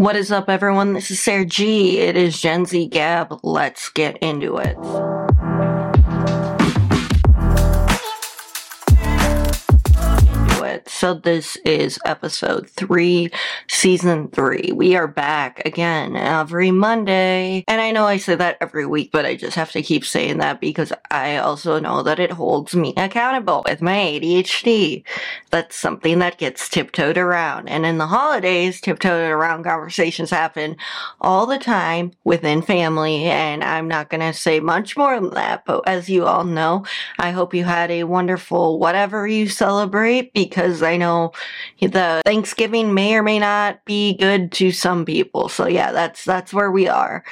What is up, everyone? This is Sara G. It is Gen Z Gab. Let's get into it. So this is episode three, season three. We are back again every Monday. And I know I say that every week, but I just have to keep saying that because I also know that it holds me accountable with my ADHD. That's something that gets tiptoed around. And in the holidays, tiptoed around conversations happen all the time within family. And I'm not going to say much more than that. But as you all know, I hope you had a wonderful whatever you celebrate because I know the Thanksgiving may or may not be good to some people. So yeah, that's that's where we are.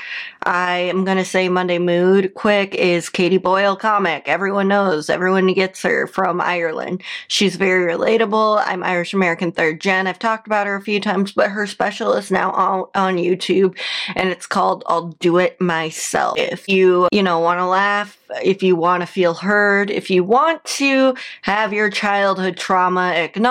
I am gonna say Monday Mood quick is Katie Boyle comic. Everyone knows, everyone gets her from Ireland. She's very relatable. I'm Irish American third gen. I've talked about her a few times, but her special is now on, on YouTube and it's called I'll Do It Myself. If you, you know, want to laugh, if you want to feel heard, if you want to have your childhood trauma acknowledged,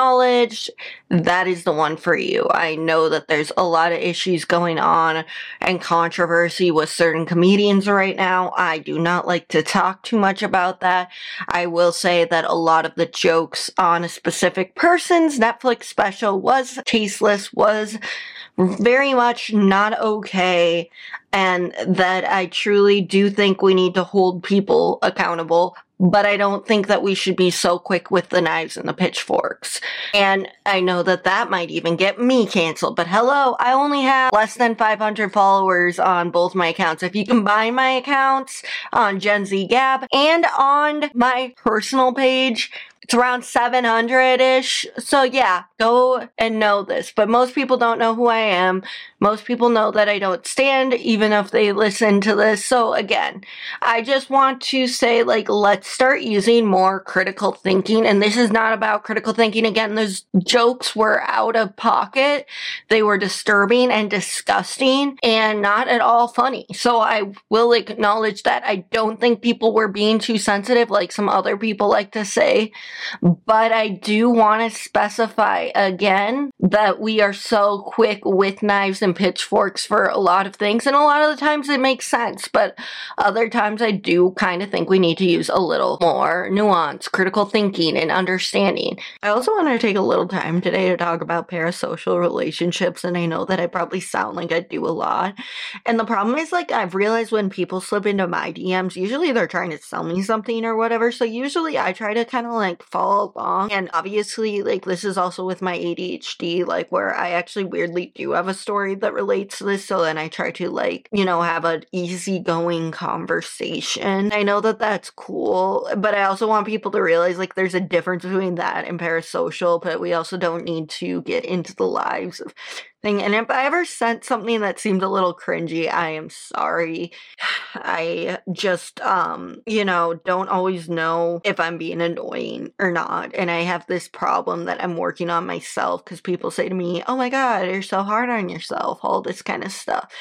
that is the one for you. I know that there's a lot of issues going on and controversy with certain comedians right now. I do not like to talk too much about that. I will say that a lot of the jokes on a specific person's Netflix special was tasteless, was very much not okay and that I truly do think we need to hold people accountable but I don't think that we should be so quick with the knives and the pitchforks. And I know that that might even get me canceled, but hello, I only have less than 500 followers on both my accounts. If you combine my accounts on Gen Z Gab and on my personal page, it's around 700 ish. So yeah, go and know this. But most people don't know who I am. Most people know that I don't stand, even if they listen to this. So again, I just want to say, like, let's start using more critical thinking. And this is not about critical thinking. Again, those jokes were out of pocket. They were disturbing and disgusting and not at all funny. So I will acknowledge that. I don't think people were being too sensitive, like some other people like to say. But I do want to specify again that we are so quick with knives and pitchforks for a lot of things. And a lot of the times it makes sense. But other times I do kind of think we need to use a little more nuance, critical thinking, and understanding. I also want to take a little time today to talk about parasocial relationships. And I know that I probably sound like I do a lot. And the problem is, like, I've realized when people slip into my DMs, usually they're trying to sell me something or whatever. So usually I try to kind of like follow along. And obviously, like, this is also with my ADHD, like, where I actually weirdly do have a story that relates to this. So then I try to, like, you know, have an easygoing conversation. I know that that's cool, but I also want people to realize, like, there's a difference between that and parasocial, but we also don't need to get into the lives of thing. And if I ever sent something that seemed a little cringy, I am sorry. I just, um, you know, don't always know if I'm being annoying or not. And I have this problem that I'm working on myself because people say to me, oh my God, you're so hard on yourself, all this kind of stuff.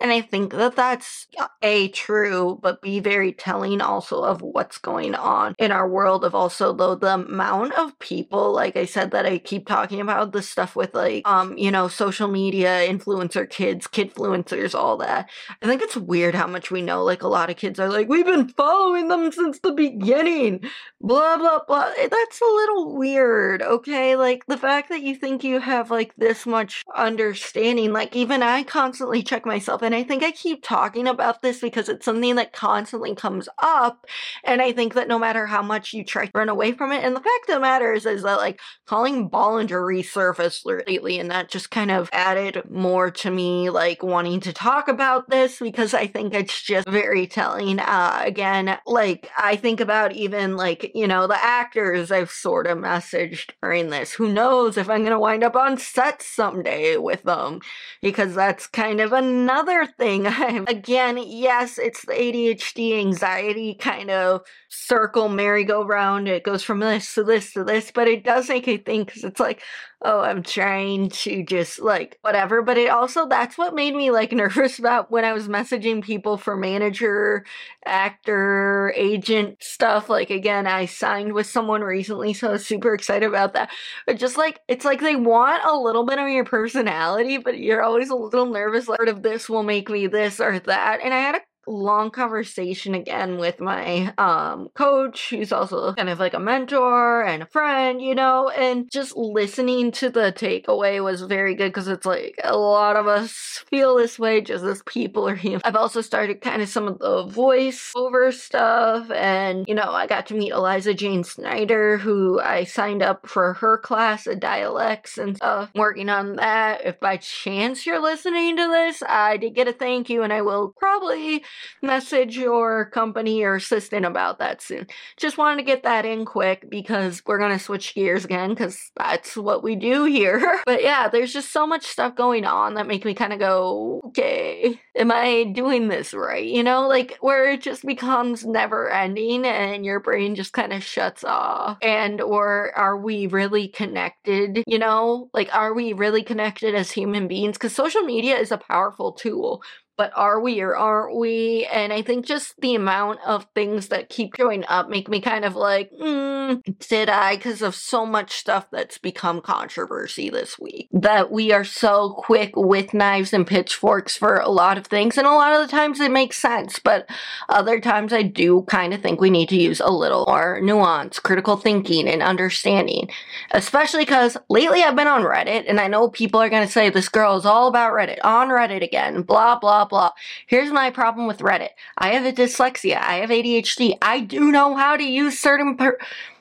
And I think that that's A, true, but B, very telling also of what's going on in our world of also though the amount of people, like I said, that I keep talking about the stuff with like, um, you know, social media, influencer kids, kidfluencers, all that. I think it's weird how much we know. Like a lot of kids are like, we've been following them since the beginning. Blah blah blah. That's a little weird, okay? Like the fact that you think you have like this much understanding, like even I constantly check myself and I think I keep talking about this because it's something that constantly comes up. And I think that no matter how much you try to run away from it, and the fact of the matter is, is that like Colleen Ballinger resurfaced lately, and that just kind of added more to me like wanting to talk about this because I think it's just very telling. Uh, again, like I think about even like, you know, the actors I've sort of messaged during this. Who knows if I'm going to wind up on set someday with them because that's kind of another thing. I'm, again, yes, it's the ADHD anxiety kind of circle merry-go-round. It goes from this to this to this, but it does make me think because it's like, oh, I'm trying to just like whatever. But it also, that's what made me like nervous about when I was messaging people for manager, actor, agent stuff. Like, again, I signed with someone recently, so I was super excited about that. But just like, it's like they want a little bit of your personality, but you're always a little nervous, like, part of this will make me this or that. And I had a long conversation again with my um coach who's also kind of like a mentor and a friend you know and just listening to the takeaway was very good because it's like a lot of us feel this way just as people are human. I've also started kind of some of the voice over stuff and you know i got to meet eliza jane schneider who i signed up for her class of dialects and stuff. Working on that. If by chance you're listening to this i did get a thank you and i will probably message your company or assistant about that soon. Just wanted to get that in quick because we're going to switch gears again because that's what we do here. But yeah, there's just so much stuff going on that make me kind of go, okay, am I doing this right? You know, like where it just becomes never ending and your brain just kind of shuts off. And or are we really connected? You know, like are we really connected as human beings? Because social media is a powerful tool but are we or aren't we? And I think just the amount of things that keep showing up make me kind of like, mm, did I? Because of so much stuff that's become controversy this week. That we are so quick with knives and pitchforks for a lot of things, and a lot of the times it makes sense, but other times I do kind of think we need to use a little more nuance, critical thinking, and understanding. Especially because lately I've been on Reddit, and I know people are going to say this girl is all about Reddit, on Reddit again, blah, blah blah, Here's my problem with Reddit. I have a dyslexia. I have ADHD. I do know how to use certain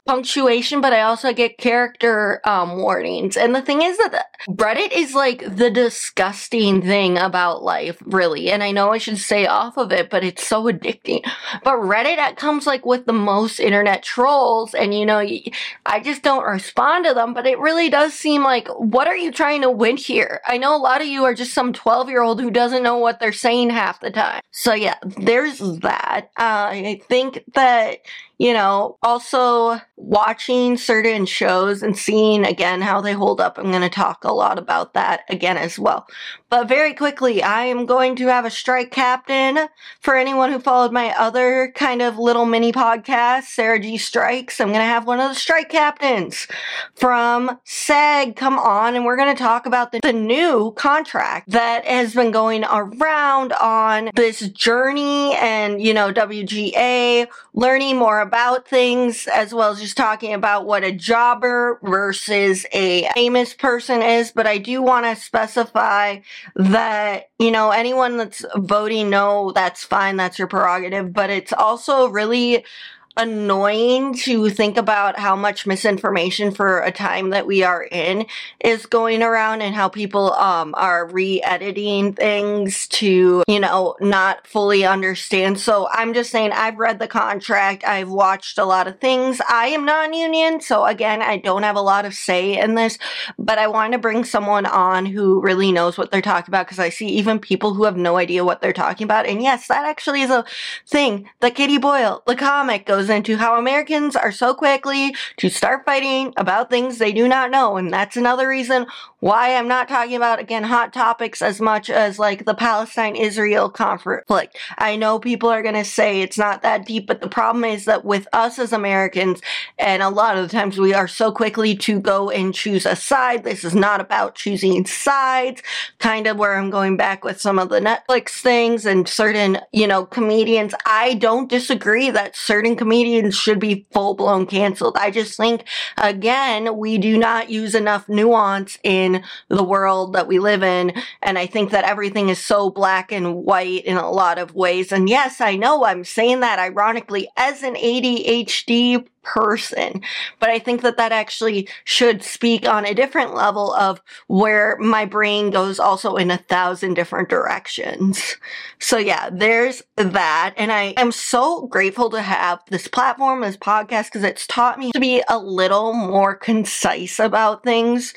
punctuation, but I also get character um, warnings. And the thing is that Reddit is like the disgusting thing about life, really. And I know I should stay off of it, but it's so addicting. But Reddit comes like with the most internet trolls, and you know, I just don't respond to them. But it really does seem like, what are you trying to win here? I know a lot of you are just some 12 year old who doesn't know what they're saying half the time. So yeah, there's that. Uh, I think that you know, also watching certain shows and seeing again how they hold up. I'm going to talk a lot about that again as well. But very quickly, I am going to have a strike captain for anyone who followed my other kind of little mini podcast, Sara G Strikes. I'm going to have one of the strike captains from SAG come on and we're going to talk about the, the new contract that has been going around on this journey and, you know, WGA, learning more about things as well as just talking about what a jobber versus a famous person is. But I do want to specify that, you know, anyone that's voting no, that's fine, that's your prerogative, but it's also really annoying to think about how much misinformation for a time that we are in is going around and how people um are re-editing things to you know not fully understand. So i'm just saying i've read the contract. I've watched a lot of things. I am non-union so again i don't have a lot of say in this but i want to bring someone on who really knows what they're talking about because i see even people who have no idea what they're talking about. And yes that actually is a thing. The katie boyle the comic goes goes into how Americans are so quickly to start fighting about things they do not know. And that's another reason why I'm not talking about, again, hot topics as much as like the Palestine Israel conflict. I know people are going to say it's not that deep, but the problem is that with us as Americans, and a lot of the times we are so quickly to go and choose a side. This is not about choosing sides, kind of where I'm going back with some of the Netflix things and certain, you know, comedians. I don't disagree that certain comedians comedians should be full blown canceled. I just think, again, we do not use enough nuance in the world that we live in. And I think that everything is so black and white in a lot of ways. And yes, I know I'm saying that ironically as an ADHD person. But I think that that actually should speak on a different level of where my brain goes also in a thousand different directions. So yeah, there's that. And I am so grateful to have this platform, this podcast, because it's taught me to be a little more concise about things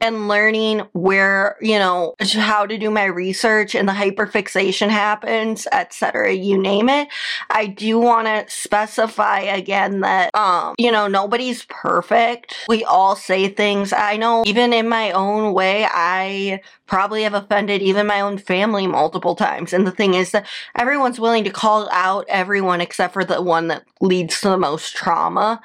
and learning where, you know, how to do my research and the hyperfixation happens, etc. You name it. I do want to specify again that, um, Um, you know, nobody's perfect. We all say things. I know even in my own way, I probably have offended even my own family multiple times. And the thing is that everyone's willing to call out everyone except for the one that leads to the most trauma.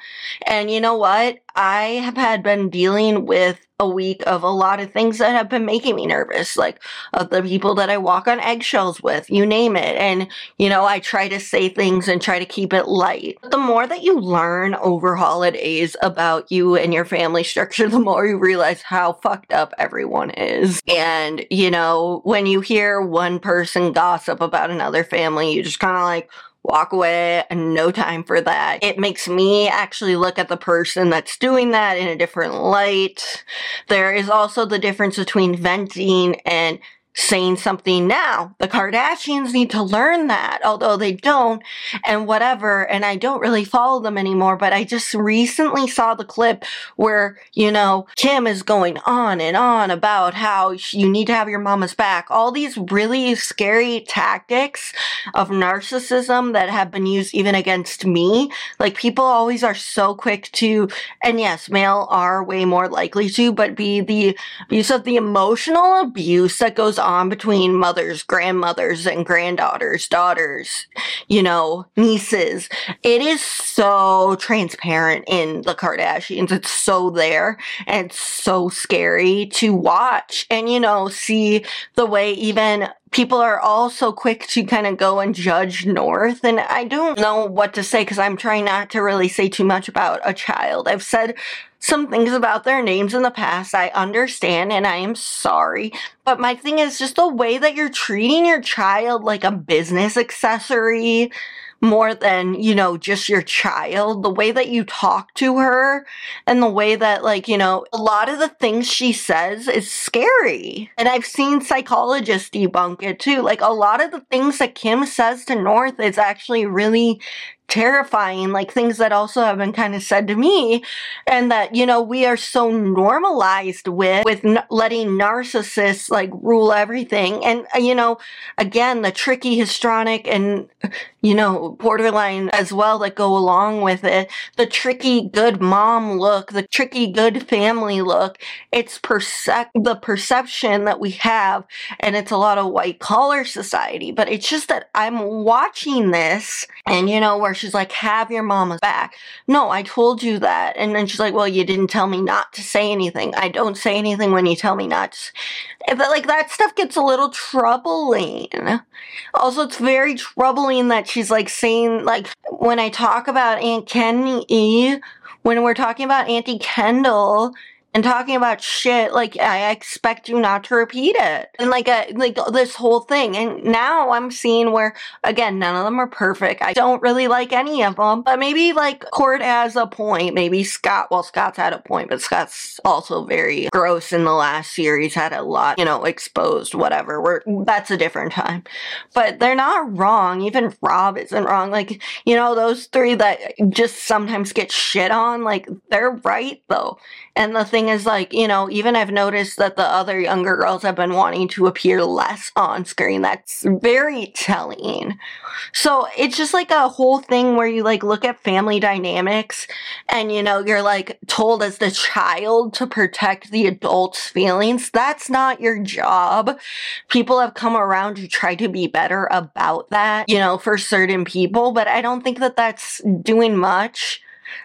And you know what? I have had been dealing with a week of a lot of things that have been making me nervous, like of the people that I walk on eggshells with, you name it. And, you know, I try to say things and try to keep it light. The more that you learn over holidays about you and your family structure, the more you realize how fucked up everyone is. And, you know, when you hear one person gossip about another family, you just kind of like, walk away and no time for that. It makes me actually look at the person that's doing that in a different light. There is also the difference between venting and saying something now. The Kardashians need to learn that, although they don't, and whatever. And I don't really follow them anymore, but I just recently saw the clip where, you know, Kim is going on and on about how you need to have your mama's back. All these really scary tactics of narcissism that have been used even against me. Like people always are so quick to, and yes, male are way more likely to, but be the use of the emotional abuse that goes on between mothers, grandmothers, and granddaughters, daughters, you know, nieces. It is so transparent in the Kardashians. It's so there and it's so scary to watch and, you know, see the way even people are all so quick to kind of go and judge North. And I don't know what to say because I'm trying not to really say too much about a child. I've said some things about their names in the past. I understand and I am sorry. But my thing is just the way that you're treating your child like a business accessory more than, you know, just your child. The way that you talk to her and the way that, like, you know, a lot of the things she says is scary. And I've seen psychologists debunk it too. Like, a lot of the things that Kim says to North is actually really terrifying, like things that also have been kind of said to me, and that you know we are so normalized with with n- letting narcissists like rule everything, and uh, you know again the tricky histrionic and you know borderline as well that go along with it, the tricky good mom look, the tricky good family look. It's percep the perception that we have, and it's a lot of white collar society, but it's just that I'm watching this, and you know we're she's like, have your mama's back. No, I told you that. And then she's like, well, you didn't tell me not to say anything. I don't say anything when you tell me not to. But like that stuff gets a little troubling. Also, it's very troubling that she's like saying, like, when I talk about Aunt Kenny, when we're talking about Auntie Kendall, and talking about shit like I expect you not to repeat it. And like a, like this whole thing. And now I'm seeing where again none of them are perfect. I don't really like any of them. But maybe like Court has a point. Maybe Scott well Scott's had a point but Scott's also very gross in the last series had a lot you know exposed whatever. We're that's a different time. But they're not wrong. Even Rob isn't wrong. Like you know those three that just sometimes get shit on like they're right though. And the thing is, like, you know, even I've noticed that the other younger girls have been wanting to appear less on screen. That's very telling. So it's just like a whole thing where you like look at family dynamics and, you know, you're like told as the child to protect the adult's feelings. That's not your job. People have come around to try to be better about that, you know, for certain people, but I don't think that that's doing much.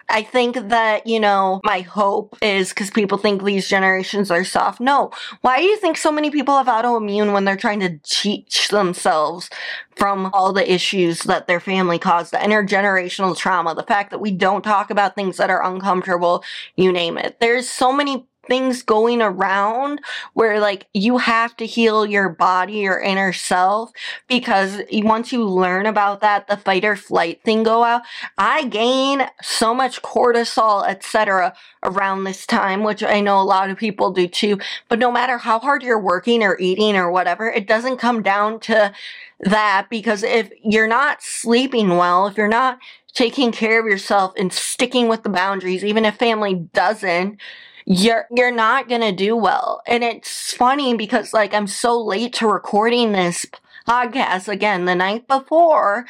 I think that, you know, my hope is because people think these generations are soft. No. Why do you think so many people have autoimmune when they're trying to teach themselves from all the issues that their family caused, the intergenerational trauma, the fact that we don't talk about things that are uncomfortable, you name it. There's so many things going around where like you have to heal your body, your inner self, because once you learn about that, the fight or flight thing go out. I gain so much cortisol, etc. around this time, which I know a lot of people do too. But no matter how hard you're working or eating or whatever, it doesn't come down to that because if you're not sleeping well, if you're not taking care of yourself and sticking with the boundaries, even if family doesn't, you're you're not gonna do well. And it's funny because like I'm so late to recording this podcast again the night before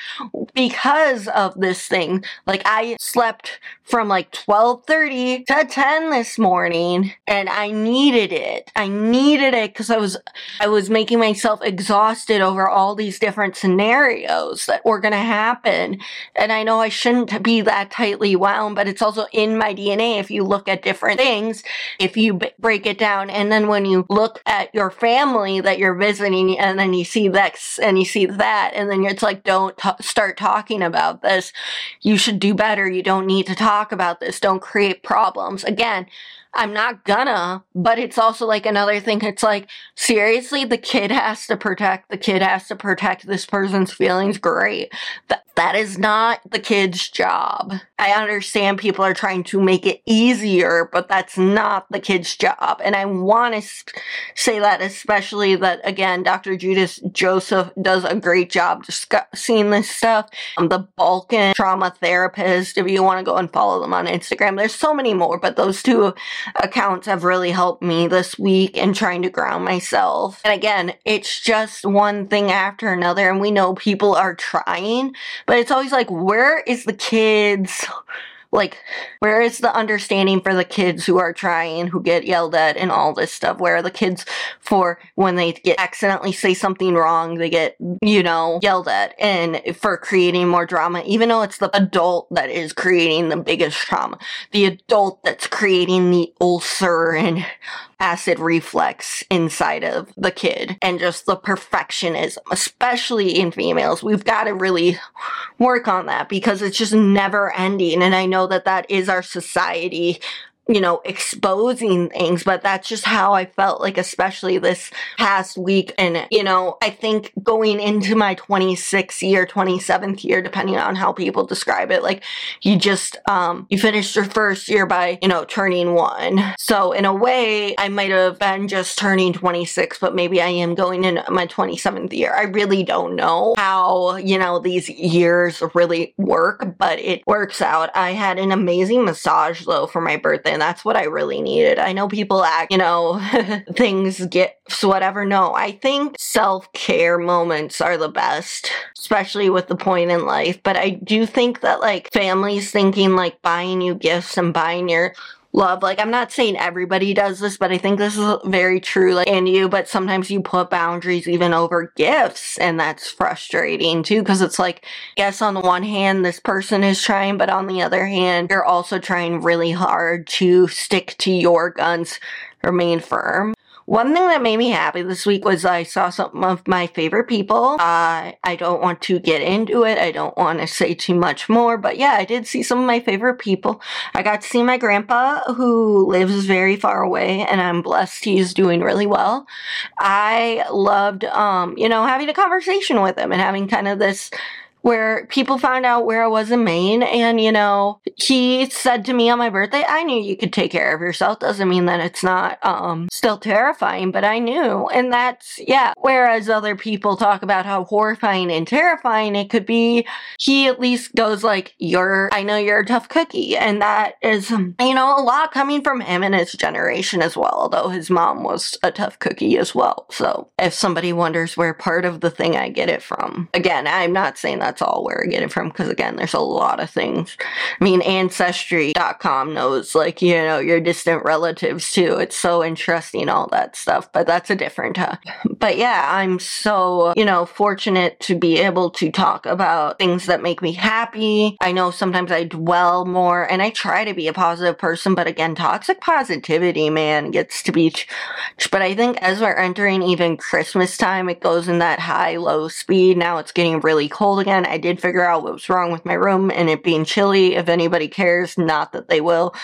because of this thing. Like I slept from like 12:30 to 10 this morning and I needed it. I needed it cuz I was I was making myself exhausted over all these different scenarios that were going to happen. And I know I shouldn't be that tightly wound, but it's also in my DNA if you look at different things, if you b- break it down and then when you look at your family that you're visiting and then you see this and you see that and then it's like don't t- start talking about this. You should do better. You don't need to talk about this. Don't create problems. Again, I'm not gonna, but it's also like another thing. It's like, seriously, the kid has to protect, the kid has to protect this person's feelings. Great. That is not the kid's job. I understand people are trying to make it easier, but that's not the kid's job. And I want to say that, especially that again, Dr. Judith Joseph does a great job discussing this stuff. I'm the Balkan trauma therapist. If you want to go and follow them on Instagram, there's so many more, but those two accounts have really helped me this week in trying to ground myself. And again, it's just one thing after another, and we know people are trying, but it's always like, where is the kids? like where is the understanding for the kids who are trying who get yelled at and all this stuff where are the kids for when they get accidentally say something wrong they get you know yelled at and for creating more drama even though it's the adult that is creating the biggest trauma the adult that's creating the ulcer and acid reflex inside of the kid and just the perfectionism, especially in females. We've got to really work on that because it's just never ending. And I know that that is our society you know, exposing things, but that's just how I felt like, especially this past week. And, you know, I think going into my 26th year, 27th year, depending on how people describe it, like you just, um, you finished your first year by, you know, turning one. So in a way, I might have been just turning 26, but maybe I am going in my 27th year. I really don't know how, you know, these years really work, but it works out. I had an amazing massage though for my birthday that's what I really needed. I know people act, you know, things get whatever. No, I think self care moments are the best, especially with the point in life. But I do think that like families thinking like buying you gifts and buying your love. Like, I'm not saying everybody does this, but I think this is very true, like, in you, but sometimes you put boundaries even over gifts, and that's frustrating too, because it's like, yes, on the one hand, this person is trying, but on the other hand, you're also trying really hard to stick to your guns, remain firm. One thing that made me happy this week was I saw some of my favorite people. Uh, I don't want to get into it. I don't want to say too much more, but yeah, I did see some of my favorite people. I got to see my grandpa who lives very far away and I'm blessed he's doing really well. I loved, um, you know, having a conversation with him and having kind of this where people found out where I was in Maine. And, you know, he said to me on my birthday, I knew you could take care of yourself. Doesn't mean that it's not, um, still terrifying, but I knew. And that's, yeah. Whereas other people talk about how horrifying and terrifying it could be, he at least goes like, you're, I know you're a tough cookie. And that is, um, you know, a lot coming from him and his generation as well, although his mom was a tough cookie as well. So if somebody wonders where part of the thing I get it from, again, I'm not saying that that's all where I get it from. Because again, there's a lot of things. I mean, Ancestry.com knows, like, you know, your distant relatives too. It's so interesting, all that stuff. But that's a different, uh, but yeah, I'm so, you know, fortunate to be able to talk about things that make me happy. I know sometimes I dwell more and I try to be a positive person, but again, toxic positivity, man, gets to be, but I think as we're entering even Christmas time, it goes in that high, low speed. Now it's getting really cold again I did figure out what was wrong with my room and it being chilly. If anybody cares, not that they will.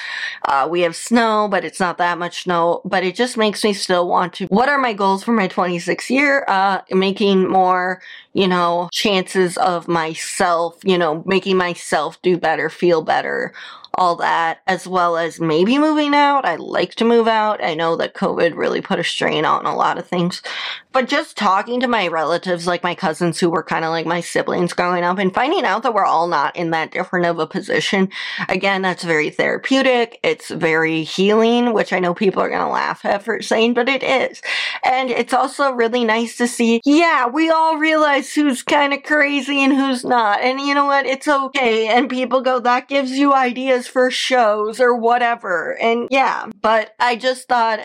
Uh, we have snow, but it's not that much snow. But it just makes me still want to. What are my goals for my 26th year? Uh, making more, you know, chances of myself, you know, making myself do better, feel better all that, as well as maybe moving out. I like to move out. I know that COVID really put a strain on a lot of things. But just talking to my relatives, like my cousins who were kind of like my siblings growing up, and finding out that we're all not in that different of a position, again, that's very therapeutic. It's very healing, which I know people are going to laugh at for saying, but it is. And it's also really nice to see, yeah, we all realize who's kind of crazy and who's not. And you know what? It's okay. And people go, that gives you ideas for shows or whatever. And yeah, but I just thought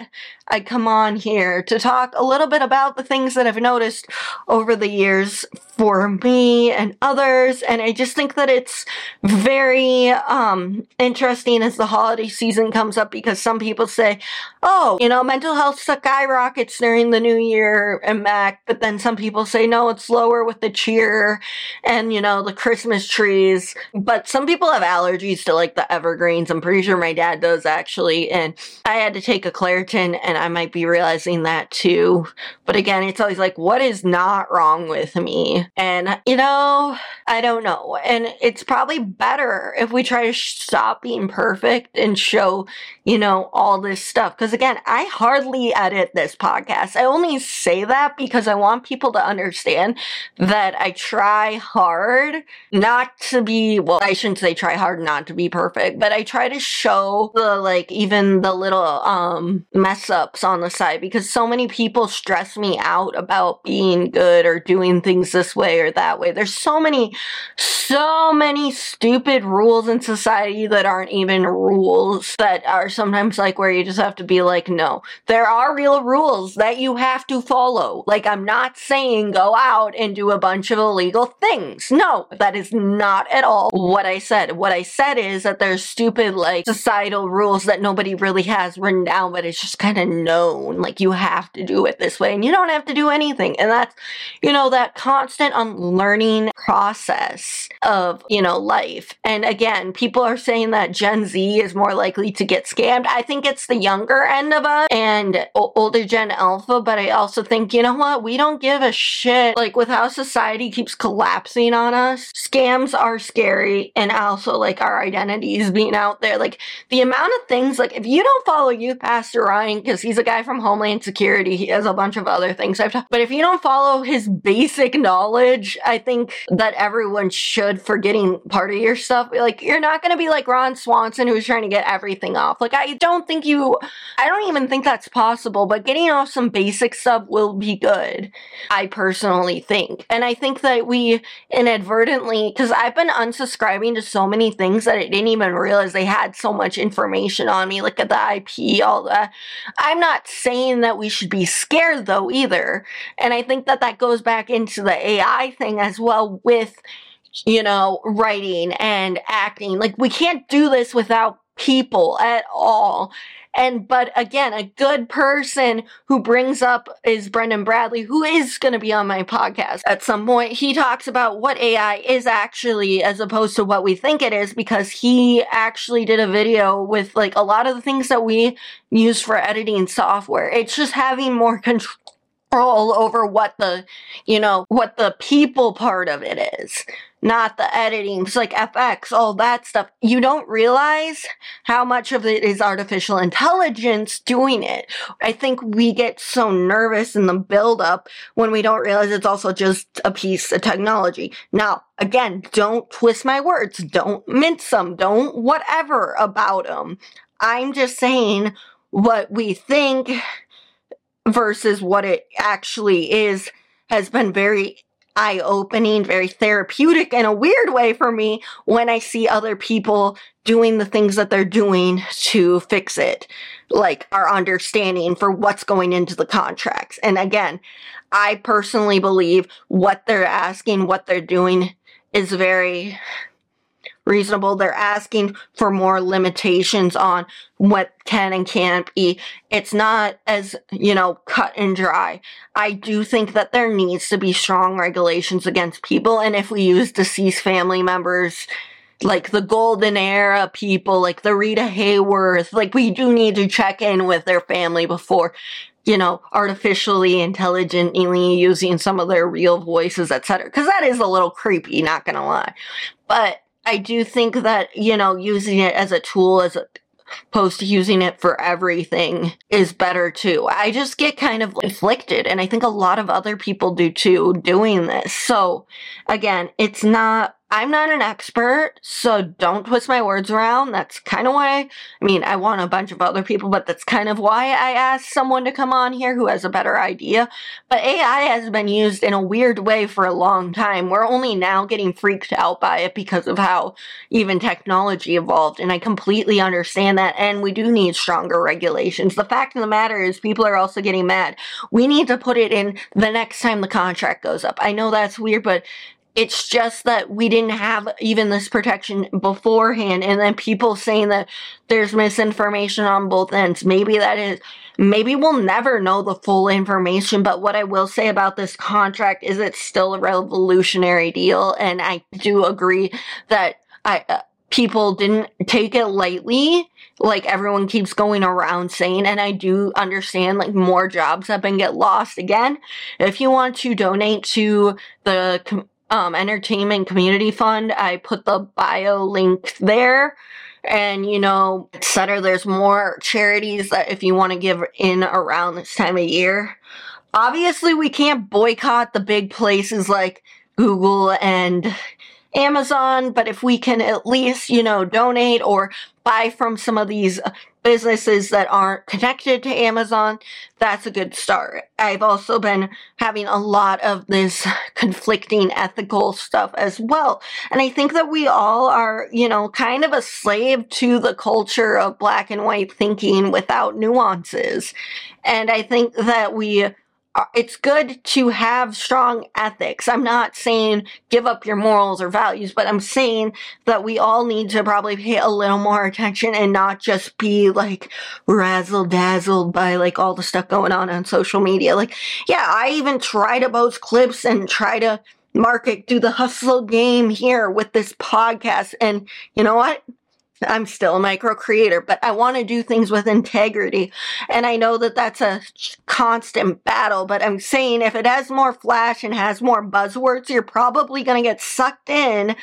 I'd come on here to talk a little bit about the things that I've noticed over the years for me and others. And I just think that it's very um, interesting as the holiday season comes up because some people say, oh, you know, mental health skyrockets during the new year and back. But then some people say, no, it's lower with the cheer and, you know, the Christmas trees. But some people have allergies to like the evergreens. I'm pretty sure my dad does actually. And I had to take a Claritin and I might be realizing that too. But again, it's always like, what is not wrong with me? And, you know, I don't know. And it's probably better if we try to stop being perfect and show, you know, all this stuff. Because again, I hardly edit this podcast. I only say that because I want people to understand that I try hard not to be, well, I shouldn't say try hard not to be perfect, but I try to show the, like, even the little, um, mess ups on the side because so many people stress me out about being good or doing things this way or that way. There's so many, so many stupid rules in society that aren't even rules that are sometimes like where you just have to be like, no, there are real rules that you have to follow. Like, I'm not saying go out and do a bunch of illegal things. No, that is not at all what I said. What I said is that there's stupid, like, societal rules that nobody really has written down, but it's just kind of known. Like, you have to do it this way and you don't have to do anything. And that's, you know, that constant unlearning process of, you know, life. And again, people are saying that Gen Z is more likely to get scammed. I think it's the younger end of us and older Gen Alpha, but I also think, you know what? We don't give a shit. Like, with how society keeps collapsing on us, scams are scary and also, like, our identities being out there. Like, the amount of things, like, if you don't follow Youth Pastor Ryan, because he's a guy from Homeland Security, he has a bunch of other things I've talked, but if you don't follow his basic knowledge, I think that everyone should for getting part of your stuff. Like, you're not gonna be like Ron Swanson who's trying to get everything off. Like, I don't think you, I don't even think that's possible, but getting off some basic stuff will be good. I personally think. And I think that we inadvertently, because I've been unsubscribing to so many things that I didn't even realize they had so much information on me, like at the IP, all that. I'm not saying that we should be scared though either. And I think that that goes back into the AI thing as well with you know, writing and acting. Like, we can't do this without people at all. And, but again, a good person who brings up is Brendan Bradley, who is going to be on my podcast at some point. He talks about what AI is actually as opposed to what we think it is because he actually did a video with like a lot of the things that we use for editing software. It's just having more control over what the, you know, what the people part of it is, not the editing. It's like FX, all that stuff. You don't realize how much of it is artificial intelligence doing it. I think we get so nervous in the build up when we don't realize it's also just a piece of technology. Now, again, don't twist my words. Don't mince them. Don't whatever about them. I'm just saying what we think versus what it actually is has been very eye opening, very therapeutic in a weird way for me when I see other people doing the things that they're doing to fix it. Like our understanding for what's going into the contracts. And again, I personally believe what they're asking, what they're doing is very reasonable. They're asking for more limitations on what can and can't be. It's not as, you know, cut and dry. I do think that there needs to be strong regulations against people. And if we use deceased family members, like the golden era people, like the Rita Hayworth, like we do need to check in with their family before you know, artificially intelligently using some of their real voices, etc. Because that is a little creepy, not gonna lie. But I do think that, you know, using it as a tool as opposed to using it for everything is better too. I just get kind of conflicted and I think a lot of other people do too doing this. So again, it's not I'm not an expert, so don't twist my words around. That's kind of why, I mean, I want a bunch of other people, but that's kind of why I asked someone to come on here who has a better idea. But AI has been used in a weird way for a long time. We're only now getting freaked out by it because of how even technology evolved, and I completely understand that, and we do need stronger regulations. The fact of the matter is, people are also getting mad. We need to put it in the next time the contract goes up. I know that's weird, but it's just that we didn't have even this protection beforehand, and then people saying that there's misinformation on both ends. Maybe that is, maybe we'll never know the full information, but what I will say about this contract is it's still a revolutionary deal, and I do agree that I, uh, people didn't take it lightly like everyone keeps going around saying and i do understand like more jobs have been get lost again if you want to donate to the um, entertainment community fund. I put the bio link there. And, you know, etc. There's more charities that if you want to give in around this time of year. Obviously, we can't boycott the big places like Google and Amazon, but if we can at least, you know, donate or buy from some of these businesses that aren't connected to Amazon, that's a good start. I've also been having a lot of this conflicting ethical stuff as well. And I think that we all are, you know, kind of a slave to the culture of black and white thinking without nuances. And I think that we uh, Uh, it's good to have strong ethics. I'm not saying give up your morals or values, but I'm saying that we all need to probably pay a little more attention and not just be like razzle dazzled by like all the stuff going on on social media. Like, yeah, I even try to post clips and try to market, do the hustle game here with this podcast. And you know what? I'm still a micro creator, but I want to do things with integrity. And I know that that's a constant battle, but I'm saying if it has more flash and has more buzzwords, you're probably going to get sucked in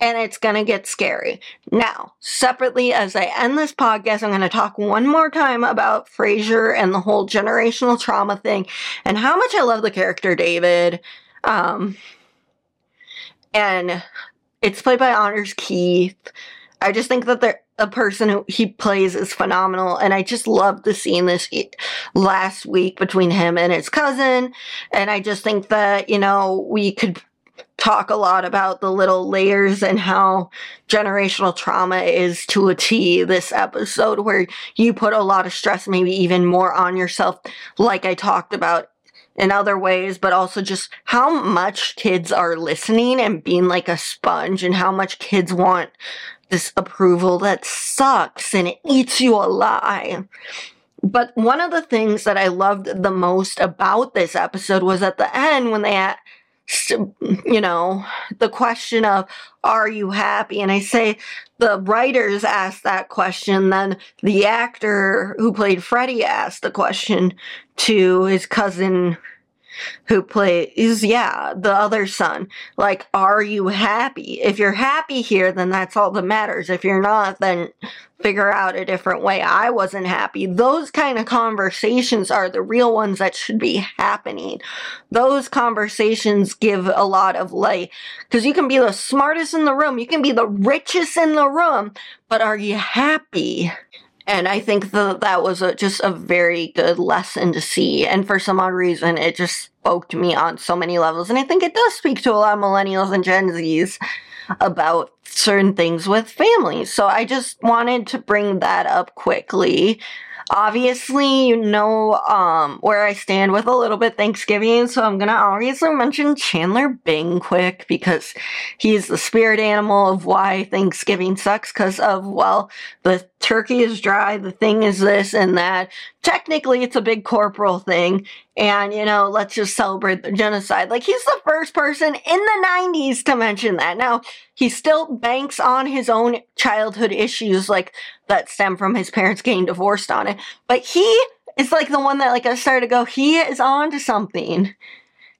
and it's going to get scary. Now, separately, as I end this podcast, I'm going to talk one more time about Frasier and the whole generational trauma thing and how much I love the character David. Um, and it's played by Anders Keith. I just think that the a person who he plays is phenomenal, and I just love the scene this last week between him and his cousin. And I just think that you know we could talk a lot about the little layers and how generational trauma is to a T this episode where you put a lot of stress maybe even more on yourself like I talked about in other ways, but also just how much kids are listening and being like a sponge and how much kids want this approval that sucks and it eats you alive. But one of the things that I loved the most about this episode was at the end when they asked, you know, the question of, are you happy? And I say the writers asked that question, then the actor who played Freddie asked the question to his cousin who plays, yeah, the other son. Like, are you happy? If you're happy here, then that's all that matters. If you're not, then figure out a different way. I wasn't happy. Those kind of conversations are the real ones that should be happening. Those conversations give a lot of light because you can be the smartest in the room, you can be the richest in the room, but are you happy? And I think that that was a, just a very good lesson to see. And for some odd reason, it just spoke to me on so many levels. And I think it does speak to a lot of millennials and Gen Zs about certain things with families. So I just wanted to bring that up quickly Obviously, you know um, where I stand with a little bit Thanksgiving, so I'm gonna obviously mention Chandler Bing quick because he's the spirit animal of why Thanksgiving sucks. Because of well, the turkey is dry, the thing is this and that. Technically, it's a big corporal thing, and you know, let's just celebrate the genocide. Like he's the first person in the 90s to mention that. Now, he still banks on his own childhood issues, like that stem from his parents getting divorced on it. But he is like the one that like I started to go, he is on to something.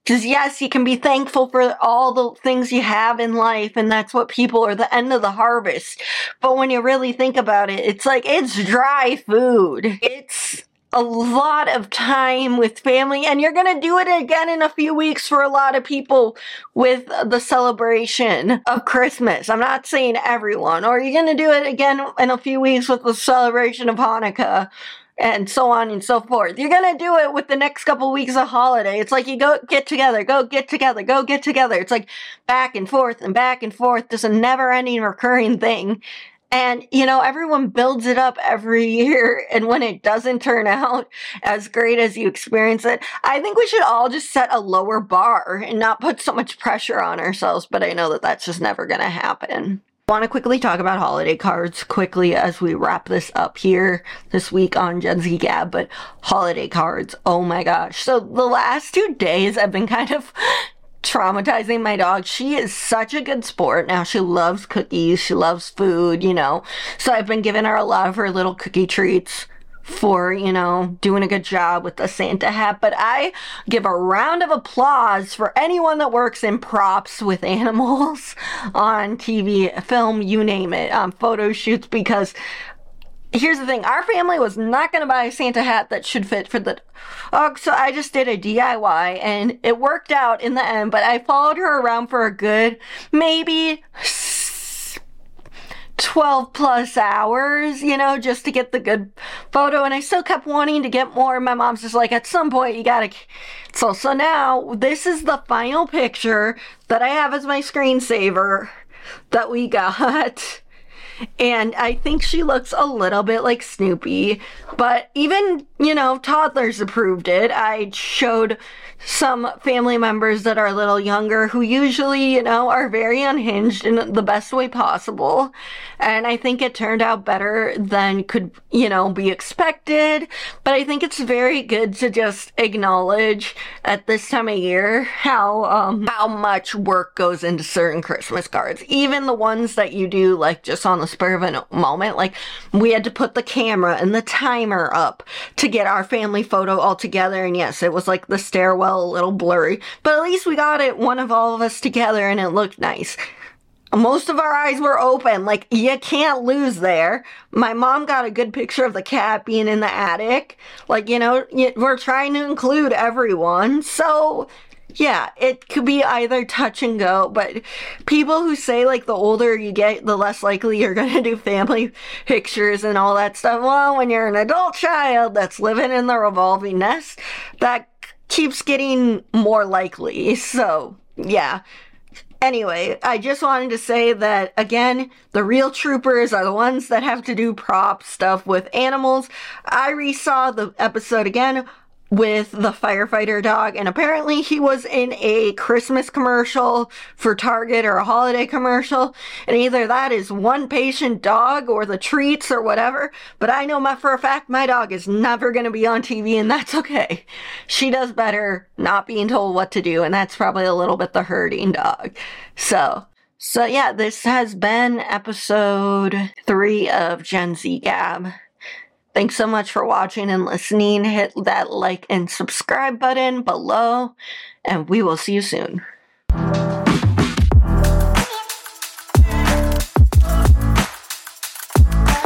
Because yes, you can be thankful for all the things you have in life, and that's what people are the end of the harvest. But when you really think about it, it's like it's dry food. It's a lot of time with family, and you're gonna do it again in a few weeks for a lot of people with the celebration of Christmas. I'm not saying everyone, or you're gonna do it again in a few weeks with the celebration of Hanukkah and so on and so forth. You're gonna do it with the next couple weeks of holiday. It's like you go get together, go get together, go get together. It's like back and forth and back and forth. Just a never ending recurring thing. And, you know, everyone builds it up every year. And when it doesn't turn out as great as you experience it, I think we should all just set a lower bar and not put so much pressure on ourselves. But I know that that's just never going to happen. Want to quickly talk about holiday cards quickly as we wrap this up here this week on Gen Z Gab, but holiday cards, oh my gosh. So the last two days I've been kind of traumatizing my dog. She is such a good sport. Now she loves cookies, she loves food, you know. So I've been giving her a lot of her little cookie treats for, you know, doing a good job with the Santa hat, but I give a round of applause for anyone that works in props with animals on TV, film, you name it, um, photo shoots, because here's the thing our family was not going to buy a Santa hat that should fit for the dog, so I just did a DIY and it worked out in the end, but I followed her around for a good maybe 12 plus hours, you know, just to get the good photo. And I still kept wanting to get more. My mom's just like, at some point, you gotta. So, so now this is the final picture that I have as my screensaver that we got. And I think she looks a little bit like Snoopy, but even, you know, toddlers approved it. I showed some family members that are a little younger who usually, you know, are very unhinged in the best way possible. And I think it turned out better than could, you know, be expected. But I think it's very good to just acknowledge at this time of year how, um, how much work goes into certain Christmas cards. Even the ones that you do like just on the spur of a moment. Like we had to put the camera and the timer up to get our family photo all together. And yes, it was like the stairwell a little blurry, but at least we got it, one of all of us together, and it looked nice. Most of our eyes were open, like you can't lose there. My mom got a good picture of the cat being in the attic. Like, you know, we're trying to include everyone. So, yeah, it could be either touch and go, but people who say like the older you get, the less likely you're going to do family pictures and all that stuff. Well, when you're an adult child that's living in the revolving nest, that keeps getting more likely. So, yeah. Anyway, I just wanted to say that again, the real troopers are the ones that have to do prop stuff with animals. I resaw the episode again with the firefighter dog and apparently he was in a Christmas commercial for Target or a holiday commercial and either that is one patient dog or the treats or whatever but I know my for a fact my dog is never going to be on TV and that's okay. She does better not being told what to do and that's probably a little bit the herding dog. So so yeah, this has been episode 3 of Gen Z Gab. Thanks so much for watching and listening. Hit that like and subscribe button below, and we will see you soon.